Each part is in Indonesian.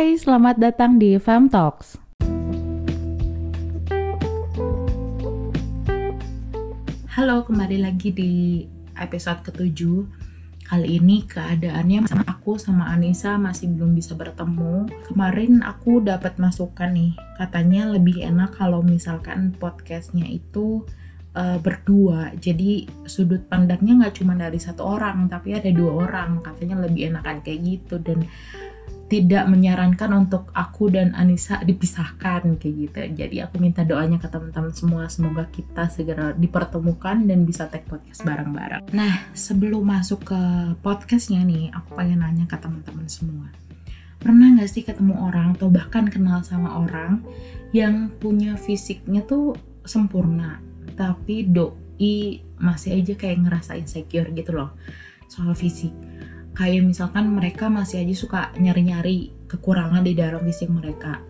Hai, selamat datang di Fam Talks. Halo, kembali lagi di episode ketujuh. Kali ini keadaannya sama aku sama Anissa masih belum bisa bertemu. Kemarin aku dapat masukan nih, katanya lebih enak kalau misalkan podcastnya itu uh, berdua. Jadi sudut pandangnya nggak cuma dari satu orang, tapi ada dua orang. Katanya lebih enakan kayak gitu dan tidak menyarankan untuk aku dan Anissa dipisahkan kayak gitu. Jadi aku minta doanya ke teman-teman semua semoga kita segera dipertemukan dan bisa take podcast bareng-bareng. Nah, sebelum masuk ke podcastnya nih, aku pengen nanya ke teman-teman semua. Pernah gak sih ketemu orang atau bahkan kenal sama orang yang punya fisiknya tuh sempurna, tapi doi masih aja kayak ngerasa insecure gitu loh soal fisik kayak misalkan mereka masih aja suka nyari-nyari kekurangan di dalam fisik mereka.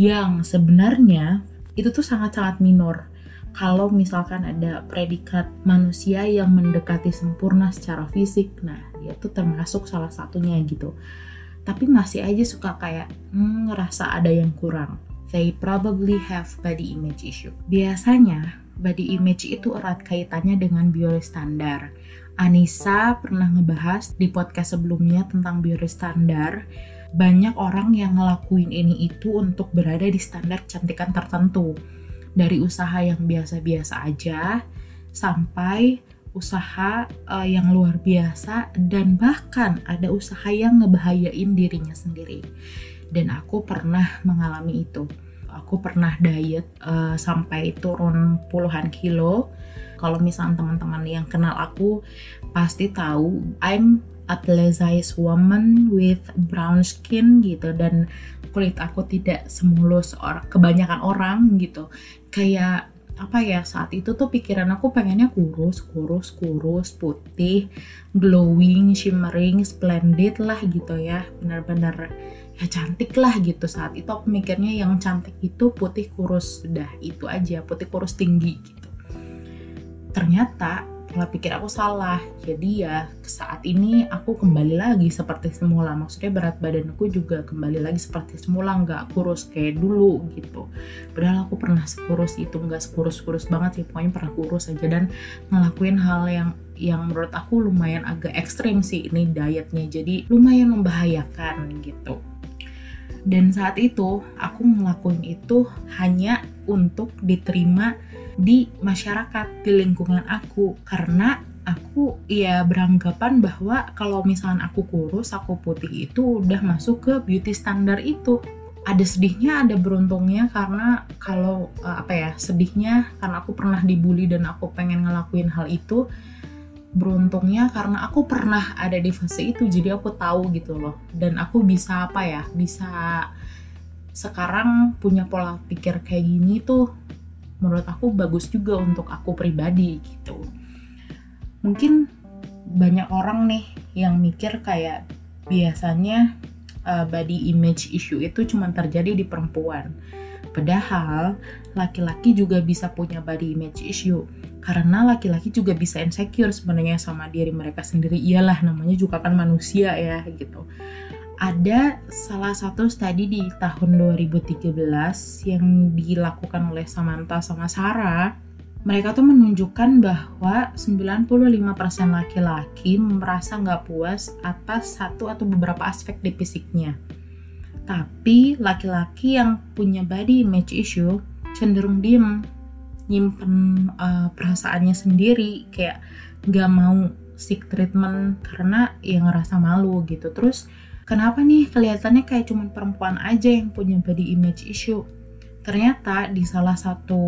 Yang sebenarnya itu tuh sangat-sangat minor. Kalau misalkan ada predikat manusia yang mendekati sempurna secara fisik nah dia tuh termasuk salah satunya gitu. Tapi masih aja suka kayak hmm, ngerasa ada yang kurang. They probably have body image issue. Biasanya body image itu erat kaitannya dengan biologi standar Anissa pernah ngebahas di podcast sebelumnya tentang biore standar. Banyak orang yang ngelakuin ini itu untuk berada di standar kecantikan tertentu. Dari usaha yang biasa-biasa aja sampai usaha uh, yang luar biasa dan bahkan ada usaha yang ngebahayain dirinya sendiri. Dan aku pernah mengalami itu. Aku pernah diet uh, sampai turun puluhan kilo. Kalau misalnya teman-teman yang kenal aku pasti tahu I'm a plus woman with brown skin gitu. Dan kulit aku tidak semulus orang kebanyakan orang gitu. Kayak apa ya saat itu tuh pikiran aku pengennya kurus kurus kurus putih glowing shimmering splendid lah gitu ya. Benar-benar ya cantik lah gitu. Saat itu aku mikirnya yang cantik itu putih kurus. Udah itu aja putih kurus tinggi gitu. Ternyata pola pikir aku salah. Jadi ya saat ini aku kembali lagi seperti semula. Maksudnya berat badanku juga kembali lagi seperti semula nggak kurus kayak dulu gitu. Padahal aku pernah sekurus itu nggak sekurus-kurus banget sih. Pokoknya pernah kurus aja. Dan ngelakuin hal yang yang menurut aku lumayan agak ekstrim sih ini dietnya. Jadi lumayan membahayakan gitu dan saat itu aku ngelakuin itu hanya untuk diterima di masyarakat di lingkungan aku karena aku ya beranggapan bahwa kalau misalnya aku kurus, aku putih itu udah masuk ke beauty standar itu. Ada sedihnya, ada beruntungnya karena kalau uh, apa ya, sedihnya karena aku pernah dibully dan aku pengen ngelakuin hal itu. Beruntungnya karena aku pernah ada di fase itu, jadi aku tahu gitu loh. Dan aku bisa apa ya, bisa sekarang punya pola pikir kayak gini tuh menurut aku bagus juga untuk aku pribadi gitu. Mungkin banyak orang nih yang mikir kayak biasanya uh, body image issue itu cuma terjadi di perempuan. Padahal laki-laki juga bisa punya body image issue karena laki-laki juga bisa insecure sebenarnya sama diri mereka sendiri iyalah namanya juga kan manusia ya gitu ada salah satu studi di tahun 2013 yang dilakukan oleh Samantha sama Sarah. Mereka tuh menunjukkan bahwa 95% laki-laki merasa nggak puas atas satu atau beberapa aspek di fisiknya. Tapi laki-laki yang punya body image issue cenderung diem, nyimpen uh, perasaannya sendiri, kayak nggak mau seek treatment karena ya ngerasa malu gitu. Terus kenapa nih kelihatannya kayak cuman perempuan aja yang punya body image issue? Ternyata di salah satu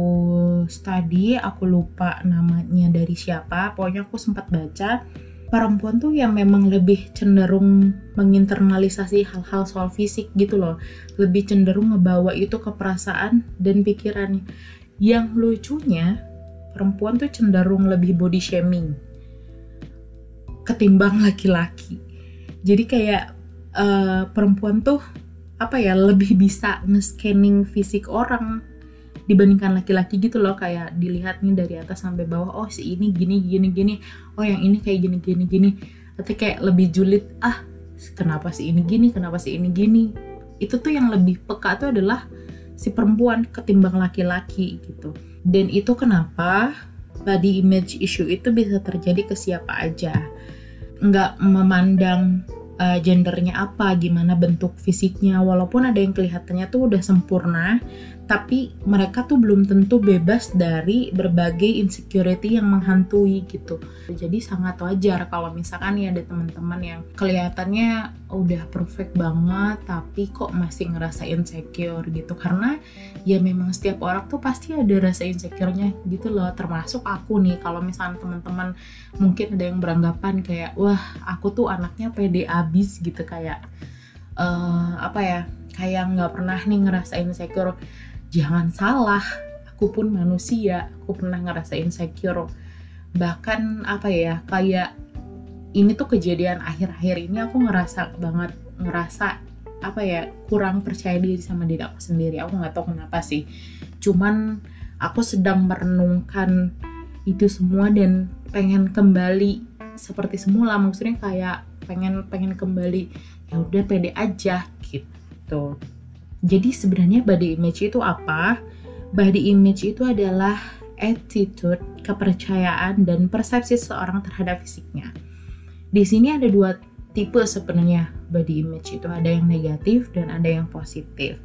studi aku lupa namanya dari siapa pokoknya aku sempat baca perempuan tuh yang memang lebih cenderung menginternalisasi hal-hal soal fisik gitu loh. Lebih cenderung ngebawa itu ke perasaan dan pikiran yang lucunya perempuan tuh cenderung lebih body shaming ketimbang laki-laki. Jadi kayak uh, perempuan tuh apa ya lebih bisa nge-scanning fisik orang dibandingkan laki-laki gitu loh. Kayak dilihat nih dari atas sampai bawah oh si ini gini gini gini. Oh yang ini kayak gini gini gini. Tapi kayak lebih julid ah kenapa si ini gini kenapa si ini gini? Itu tuh yang lebih peka tuh adalah si perempuan ketimbang laki-laki gitu. Dan itu kenapa body image issue itu bisa terjadi ke siapa aja? Nggak memandang uh, gendernya apa, gimana bentuk fisiknya, walaupun ada yang kelihatannya tuh udah sempurna, tapi mereka tuh belum tentu bebas dari berbagai insecurity yang menghantui gitu. Jadi sangat wajar kalau misalkan ya ada teman-teman yang kelihatannya udah perfect banget tapi kok masih ngerasa insecure gitu. Karena ya memang setiap orang tuh pasti ada rasa insecure-nya gitu loh. Termasuk aku nih kalau misalkan teman-teman mungkin ada yang beranggapan kayak wah aku tuh anaknya pede abis gitu kayak uh, apa ya kayak nggak pernah nih ngerasa insecure jangan salah aku pun manusia aku pernah ngerasa insecure. Bahkan apa ya kayak ini tuh kejadian akhir-akhir ini aku ngerasa banget ngerasa apa ya kurang percaya diri sama diri aku sendiri. Aku nggak tahu kenapa sih. Cuman aku sedang merenungkan itu semua dan pengen kembali seperti semula. Maksudnya kayak pengen pengen kembali ya udah pede aja gitu jadi sebenarnya body image itu apa? Body image itu adalah attitude, kepercayaan, dan persepsi seorang terhadap fisiknya. Di sini ada dua tipe sebenarnya body image itu ada yang negatif dan ada yang positif.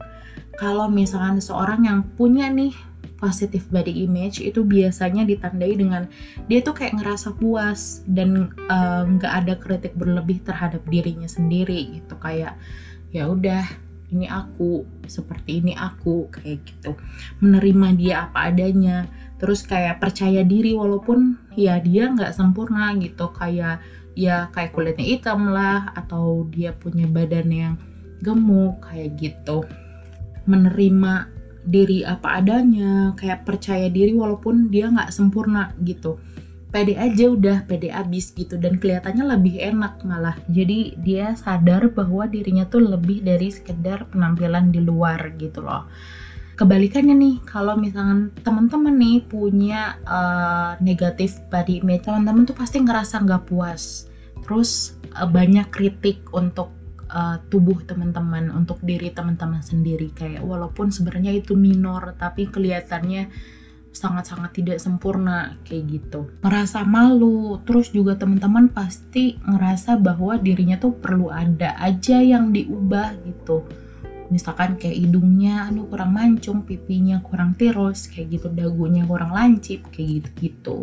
Kalau misalkan seorang yang punya nih positif body image itu biasanya ditandai dengan dia tuh kayak ngerasa puas dan eh, nggak uh, ada kritik berlebih terhadap dirinya sendiri gitu kayak ya udah ini aku seperti ini aku kayak gitu. Menerima dia apa adanya. Terus kayak percaya diri walaupun ya dia nggak sempurna gitu. Kayak ya kayak kulitnya hitam lah atau dia punya badan yang gemuk kayak gitu. Menerima diri apa adanya kayak percaya diri walaupun dia nggak sempurna gitu pede aja udah pede abis gitu. Dan kelihatannya lebih enak malah. Jadi dia sadar bahwa dirinya tuh lebih dari sekedar penampilan di luar gitu loh. Kebalikannya nih kalau misalnya teman-teman nih punya uh, negatif body image teman-teman tuh pasti ngerasa nggak puas. Terus uh, banyak kritik untuk uh, tubuh teman-teman untuk diri teman-teman sendiri. Kayak walaupun sebenarnya itu minor tapi kelihatannya sangat-sangat tidak sempurna kayak gitu. Merasa malu terus juga teman-teman pasti ngerasa bahwa dirinya tuh perlu ada aja yang diubah gitu. Misalkan kayak hidungnya aduh kurang mancung pipinya kurang tirus kayak gitu dagunya kurang lancip kayak gitu gitu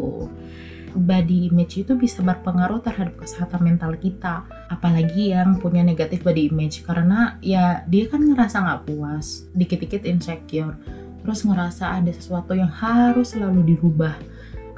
body image itu bisa berpengaruh terhadap kesehatan mental kita apalagi yang punya negatif body image. Karena ya dia kan ngerasa nggak puas dikit-dikit insecure terus ngerasa ada sesuatu yang harus selalu dirubah.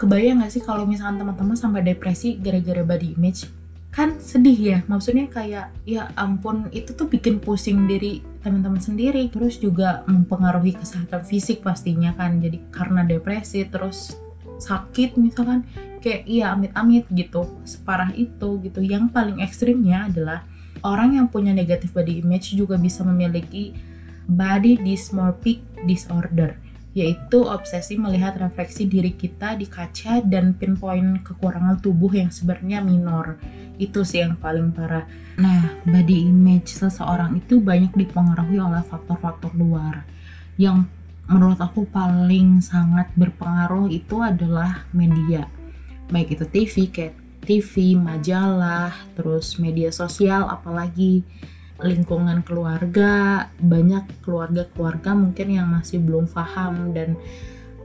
Kebayang gak sih kalau misalkan teman-teman sampai depresi gara-gara body image? Kan sedih ya maksudnya kayak ya ampun itu tuh bikin pusing diri teman-teman sendiri. Terus juga mempengaruhi kesehatan fisik pastinya kan jadi karena depresi terus sakit misalkan kayak iya amit-amit gitu separah itu gitu. Yang paling ekstrimnya adalah orang yang punya negatif body image juga bisa memiliki body dysmorphic disorder, yaitu obsesi melihat refleksi diri kita di kaca dan pinpoint kekurangan tubuh yang sebenarnya minor. Itu sih yang paling parah. Nah, body image seseorang itu banyak dipengaruhi oleh faktor-faktor luar. Yang menurut aku paling sangat berpengaruh itu adalah media. Baik itu TV, kayak TV, majalah, terus media sosial apalagi lingkungan keluarga banyak keluarga-keluarga mungkin yang masih belum paham dan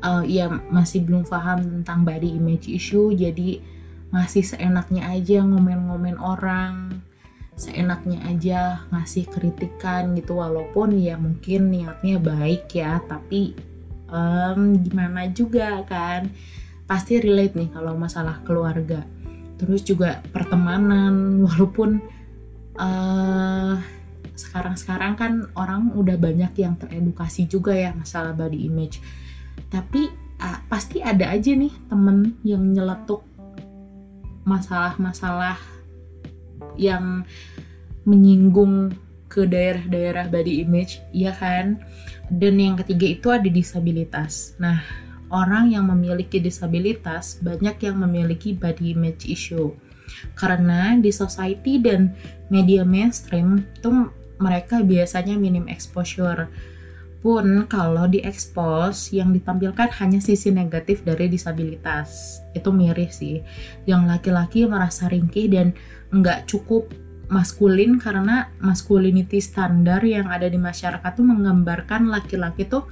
uh, ya masih belum paham tentang body image issue jadi masih seenaknya aja ngomen-ngomen orang seenaknya aja ngasih kritikan gitu walaupun ya mungkin niatnya baik ya tapi um, gimana juga kan pasti relate nih kalau masalah keluarga. Terus juga pertemanan walaupun uh, sekarang-sekarang kan orang udah banyak yang teredukasi juga ya masalah body image tapi uh, pasti ada aja nih temen yang nyeletuk masalah-masalah yang menyinggung ke daerah-daerah body image, ya kan? Dan yang ketiga itu ada disabilitas. Nah, orang yang memiliki disabilitas banyak yang memiliki body image issue karena di society dan media mainstream itu mereka biasanya minim exposure. Pun kalau diekspos yang ditampilkan hanya sisi negatif dari disabilitas. Itu miris sih. Yang laki-laki merasa ringkih dan nggak cukup maskulin karena masculinity standar yang ada di masyarakat tuh menggambarkan laki-laki tuh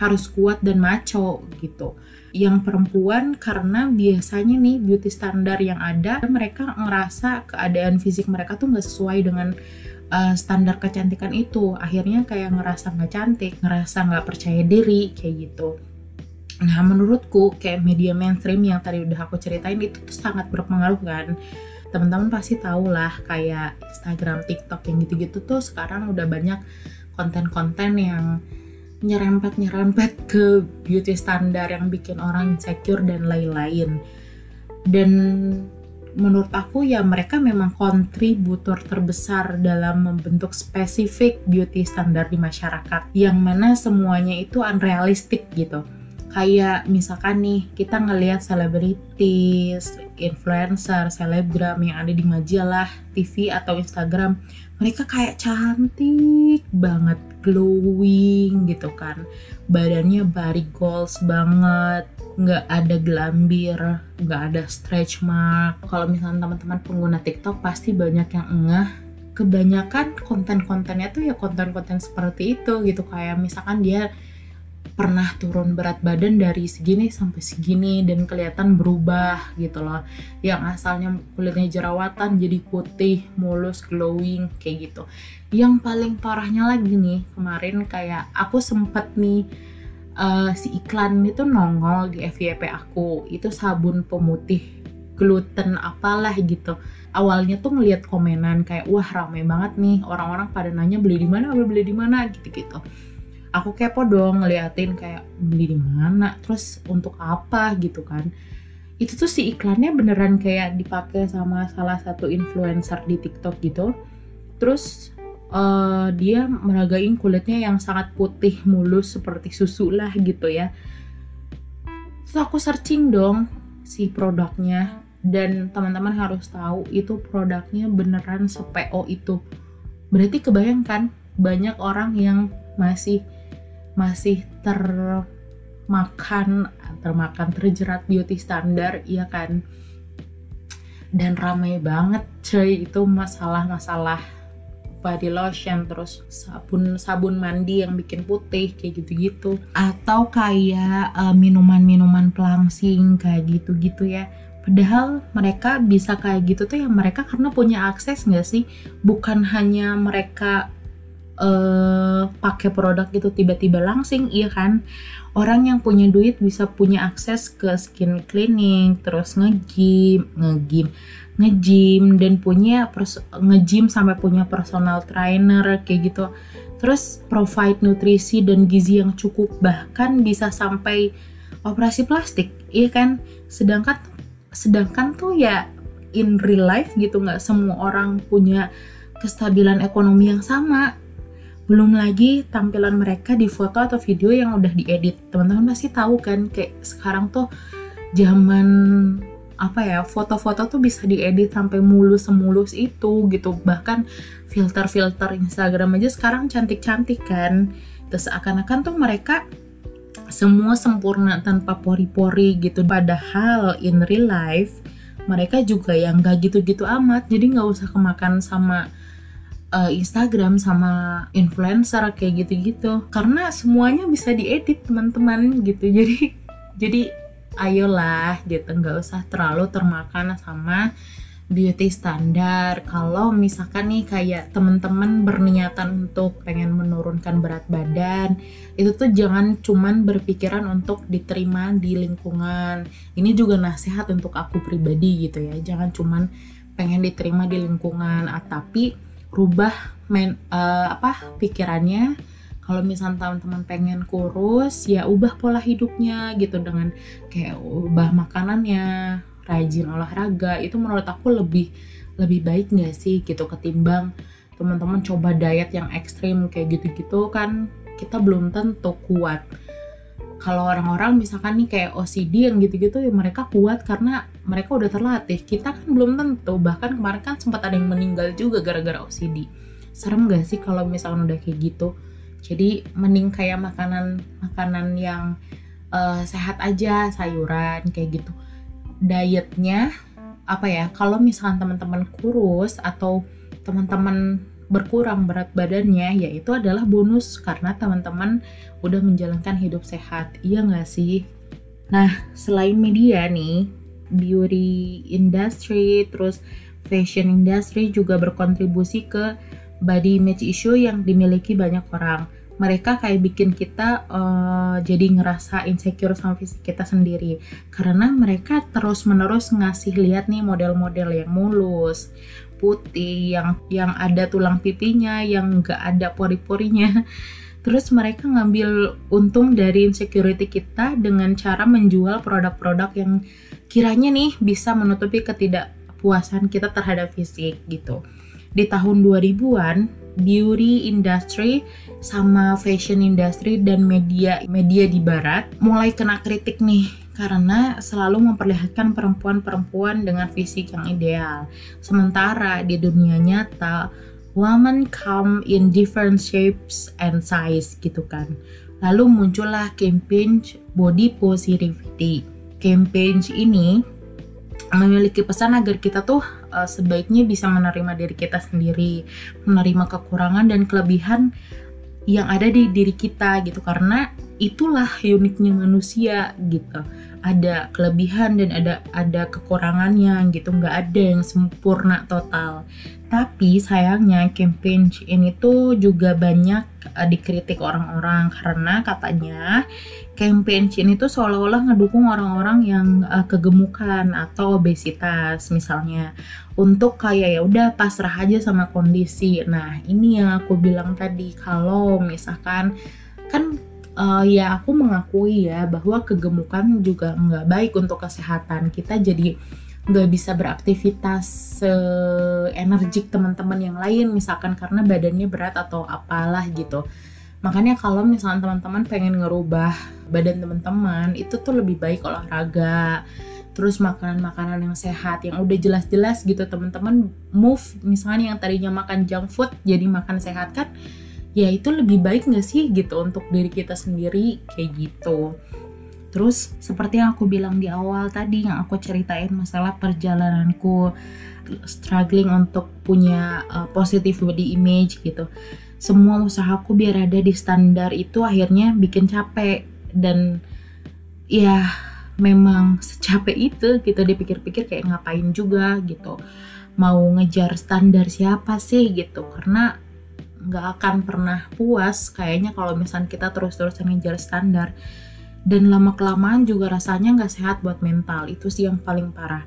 harus kuat dan maco gitu yang perempuan karena biasanya nih beauty standar yang ada mereka ngerasa keadaan fisik mereka tuh nggak sesuai dengan uh, standar kecantikan itu. Akhirnya kayak ngerasa nggak cantik ngerasa nggak percaya diri kayak gitu. Nah menurutku kayak media mainstream yang tadi udah aku ceritain itu tuh sangat berpengaruh kan. Teman-teman pasti tahu lah kayak Instagram, TikTok yang gitu-gitu tuh sekarang udah banyak konten-konten yang nyerempet-nyerempet ke beauty standar yang bikin orang insecure dan lain-lain. Dan menurut aku ya mereka memang kontributor terbesar dalam membentuk spesifik beauty standar di masyarakat yang mana semuanya itu unrealistic gitu kayak misalkan nih kita ngelihat selebritis, influencer, selebgram yang ada di majalah, TV atau Instagram, mereka kayak cantik banget, glowing gitu kan, badannya goals banget, nggak ada gelambir, nggak ada stretch mark. Kalau misalnya teman-teman pengguna TikTok pasti banyak yang engah. Kebanyakan konten-kontennya tuh ya konten-konten seperti itu gitu kayak misalkan dia pernah turun berat badan dari segini sampai segini dan kelihatan berubah gitu loh. Yang asalnya kulitnya jerawatan jadi putih mulus glowing kayak gitu. Yang paling parahnya lagi nih kemarin kayak aku sempet nih uh, si iklan itu nongol di FYP aku. Itu sabun pemutih gluten apalah gitu. Awalnya tuh ngeliat komenan kayak wah rame banget nih. Orang-orang pada nanya beli di mana? Beli di mana? Gitu gitu aku kepo dong ngeliatin kayak beli di mana? Terus untuk apa? gitu kan. Itu tuh si iklannya beneran kayak dipakai sama salah satu influencer di TikTok gitu. Terus uh, dia meragain kulitnya yang sangat putih mulus seperti susu lah gitu ya. Terus aku searching dong si produknya dan teman-teman harus tahu itu produknya beneran se-PO itu. Berarti kebayangkan banyak orang yang masih masih termakan termakan terjerat beauty standar iya kan? Dan ramai banget cuy itu masalah-masalah body lotion terus sabun sabun mandi yang bikin putih kayak gitu-gitu. Atau kayak uh, minuman-minuman pelangsing kayak gitu-gitu ya. Padahal mereka bisa kayak gitu tuh ya mereka karena punya akses nggak sih? Bukan hanya mereka uh, pakai produk itu tiba-tiba langsing, iya kan? Orang yang punya duit bisa punya akses ke skin cleaning, terus nge-gym, nge-gym, nge-gym dan punya nge-gym sampai punya personal trainer kayak gitu. Terus provide nutrisi dan gizi yang cukup bahkan bisa sampai operasi plastik, iya kan? Sedangkan sedangkan tuh ya in real life gitu nggak semua orang punya kestabilan ekonomi yang sama belum lagi tampilan mereka di foto atau video yang udah diedit. Teman-teman pasti tahu kan kayak sekarang tuh zaman apa ya foto-foto tuh bisa diedit sampai mulus semulus itu gitu. Bahkan filter-filter Instagram aja sekarang cantik-cantik kan. Terus akan-akan tuh mereka semua sempurna tanpa pori-pori gitu. Padahal in real life mereka juga yang gak gitu-gitu amat. Jadi nggak usah kemakan sama uh, Instagram sama influencer kayak gitu-gitu. Karena semuanya bisa diedit teman-teman gitu. Jadi jadi ayolah gitu. Nggak usah terlalu termakan sama beauty standar. Kalau misalkan nih kayak temen-temen berniatan untuk pengen menurunkan berat badan itu tuh jangan cuman berpikiran untuk diterima di lingkungan. Ini juga nasihat untuk aku pribadi gitu ya. Jangan cuman pengen diterima di lingkungan. Ah, tapi rubah main uh, apa pikirannya. Kalau misalnya teman-teman pengen kurus ya ubah pola hidupnya gitu dengan kayak ubah makanannya rajin olahraga. Itu menurut aku lebih lebih baik nggak sih gitu ketimbang teman-teman coba diet yang ekstrim kayak gitu-gitu kan kita belum tentu kuat kalau orang-orang misalkan nih kayak OCD yang gitu-gitu ya mereka kuat karena mereka udah terlatih. Kita kan belum tentu bahkan kemarin kan sempat ada yang meninggal juga gara-gara OCD serem gak sih kalau misalkan udah kayak gitu? Jadi mending kayak makanan makanan yang uh, sehat aja sayuran kayak gitu. Dietnya apa ya kalau misalkan teman-teman kurus atau teman-teman berkurang berat badannya ya itu adalah bonus karena teman-teman udah menjalankan hidup sehat. Iya nggak sih? Nah selain media nih beauty industry terus fashion industry juga berkontribusi ke body image issue yang dimiliki banyak orang. Mereka kayak bikin kita uh, jadi ngerasa insecure sama fisik kita sendiri. Karena mereka terus menerus ngasih lihat nih model-model yang mulus putih yang yang ada tulang pipinya yang nggak ada pori-porinya. Terus mereka ngambil untung dari insecurity kita dengan cara menjual produk-produk yang kiranya nih bisa menutupi ketidakpuasan kita terhadap fisik gitu. Di tahun 2000-an beauty industry sama fashion industry dan media media di barat mulai kena kritik nih karena selalu memperlihatkan perempuan-perempuan dengan fisik yang ideal. Sementara di dunia nyata, women come in different shapes and size gitu kan. Lalu muncullah campaign body positivity. Campaign ini memiliki pesan agar kita tuh uh, sebaiknya bisa menerima diri kita sendiri, menerima kekurangan dan kelebihan yang ada di diri kita gitu karena itulah uniknya manusia gitu. Ada kelebihan dan ada ada kekurangannya gitu. Nggak ada yang sempurna total. Tapi sayangnya campaign ini tuh juga banyak uh, dikritik orang-orang. Karena katanya campaign ini tuh seolah-olah ngedukung orang-orang yang uh, kegemukan atau obesitas misalnya. Untuk kayak ya udah pasrah aja sama kondisi. Nah ini yang aku bilang tadi kalau misalkan kan uh, ya aku mengakui ya bahwa kegemukan juga nggak baik untuk kesehatan. Kita jadi nggak bisa beraktivitas se-energik teman-teman yang lain misalkan karena badannya berat atau apalah gitu. Makanya kalau misalnya teman-teman pengen ngerubah badan teman-teman itu tuh lebih baik olahraga terus makanan-makanan yang sehat yang udah jelas-jelas gitu. Teman-teman move misalnya yang tadinya makan junk food jadi makan sehat kan ya itu lebih baik nggak sih gitu untuk diri kita sendiri kayak gitu. Terus seperti yang aku bilang di awal tadi yang aku ceritain masalah perjalananku struggling untuk punya uh, positive body image gitu. Semua usahaku biar ada di standar itu akhirnya bikin capek. Dan ya memang secapek itu gitu dipikir-pikir kayak ngapain juga gitu. Mau ngejar standar siapa sih gitu karena nggak akan pernah puas kayaknya kalau misalnya kita terus-terusan ngejar standar dan lama kelamaan juga rasanya nggak sehat buat mental itu sih yang paling parah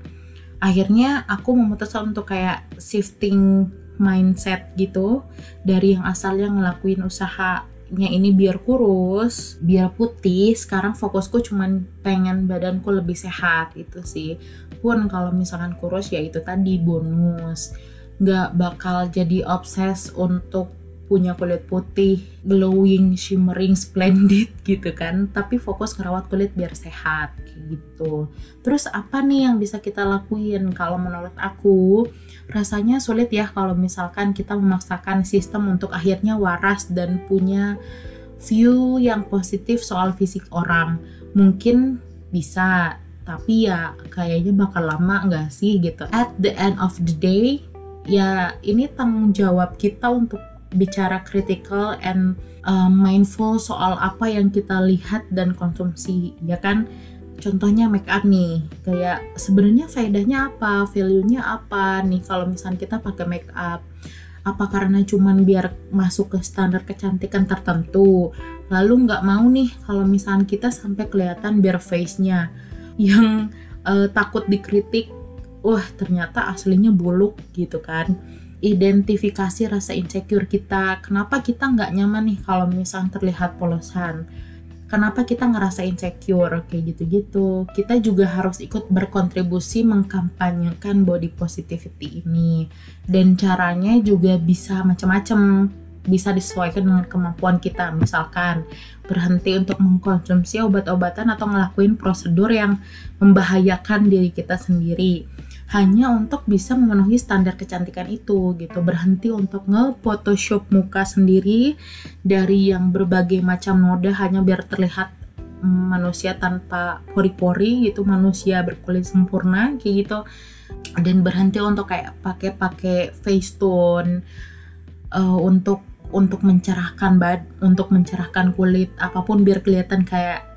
akhirnya aku memutuskan untuk kayak shifting mindset gitu dari yang asalnya ngelakuin usahanya ini biar kurus, biar putih. Sekarang fokusku cuman pengen badanku lebih sehat itu sih. Pun kalau misalkan kurus ya itu tadi bonus. Nggak bakal jadi obses untuk punya kulit putih, glowing, shimmering, splendid gitu kan. Tapi fokus ngerawat kulit biar sehat gitu. Terus apa nih yang bisa kita lakuin? Kalau menurut aku, rasanya sulit ya kalau misalkan kita memaksakan sistem untuk akhirnya waras dan punya view yang positif soal fisik orang. Mungkin bisa, tapi ya kayaknya bakal lama nggak sih gitu. At the end of the day, ya ini tanggung jawab kita untuk bicara critical and uh, mindful soal apa yang kita lihat dan konsumsi ya kan? Contohnya make up nih kayak sebenarnya faedahnya apa value-nya apa nih kalau misalnya kita pakai make up? Apa karena cuman biar masuk ke standar kecantikan tertentu? Lalu nggak mau nih kalau misalnya kita sampai kelihatan bare face-nya yang uh, takut dikritik wah ternyata aslinya buluk gitu kan identifikasi rasa insecure kita. Kenapa kita nggak nyaman nih kalau misalnya terlihat polosan kenapa kita ngerasa insecure? Kayak gitu-gitu. Kita juga harus ikut berkontribusi mengkampanyekan body positivity ini. Dan caranya juga bisa macam-macam. Bisa disesuaikan dengan kemampuan kita. Misalkan berhenti untuk mengkonsumsi obat-obatan atau ngelakuin prosedur yang membahayakan diri kita sendiri hanya untuk bisa memenuhi standar kecantikan itu gitu. Berhenti untuk nge-photoshop muka sendiri dari yang berbagai macam noda hanya biar terlihat mm, manusia tanpa pori-pori gitu manusia berkulit sempurna kayak gitu. Dan berhenti untuk kayak pakai-pakai face tone uh, untuk untuk mencerahkan bad untuk mencerahkan kulit apa pun biar kelihatan kayak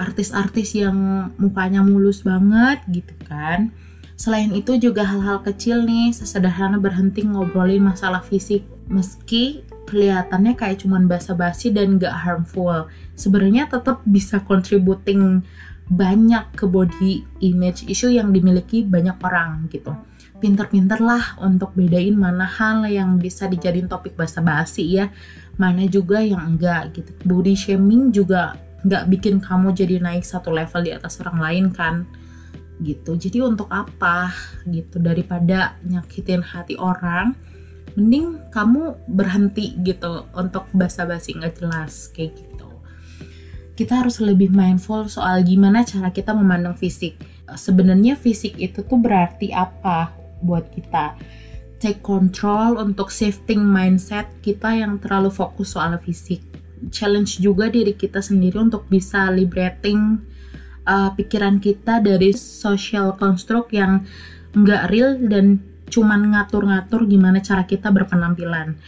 artis-artis yang mukanya mulus banget gitu kan Selain itu juga hal-hal kecil nih, sesederhana berhenti ngobrolin masalah fisik. Meski kelihatannya kayak cuman basa-basi dan gak harmful, sebenarnya tetap bisa contributing banyak ke body image issue yang dimiliki banyak orang gitu. Pinter-pinter lah untuk bedain mana hal yang bisa dijadiin topik basa-basi ya, mana juga yang enggak gitu. Body shaming juga nggak bikin kamu jadi naik satu level di atas orang lain kan gitu. Jadi untuk apa gitu? Daripada nyakitin hati orang mending kamu berhenti gitu untuk basa-basi nggak jelas kayak gitu. Kita harus lebih mindful soal gimana cara kita memandang fisik. Sebenarnya fisik itu tuh berarti apa buat kita? Take control untuk shifting mindset kita yang terlalu fokus soal fisik. Challenge juga diri kita sendiri untuk bisa liberating uh, pikiran kita dari social construct yang nggak real dan cuman ngatur-ngatur gimana cara kita berpenampilan.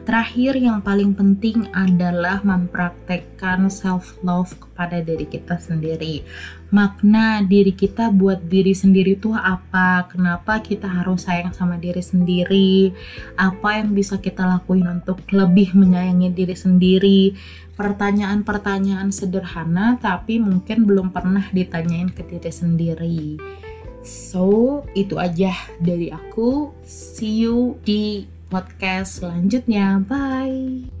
Terakhir yang paling penting adalah mempraktekkan self love kepada diri kita sendiri. Makna diri kita buat diri sendiri itu apa? Kenapa kita harus sayang sama diri sendiri? Apa yang bisa kita lakuin untuk lebih menyayangi diri sendiri? Pertanyaan-pertanyaan sederhana tapi mungkin belum pernah ditanyain ke diri sendiri. So, itu aja dari aku. See you di podcast selanjutnya. Bye.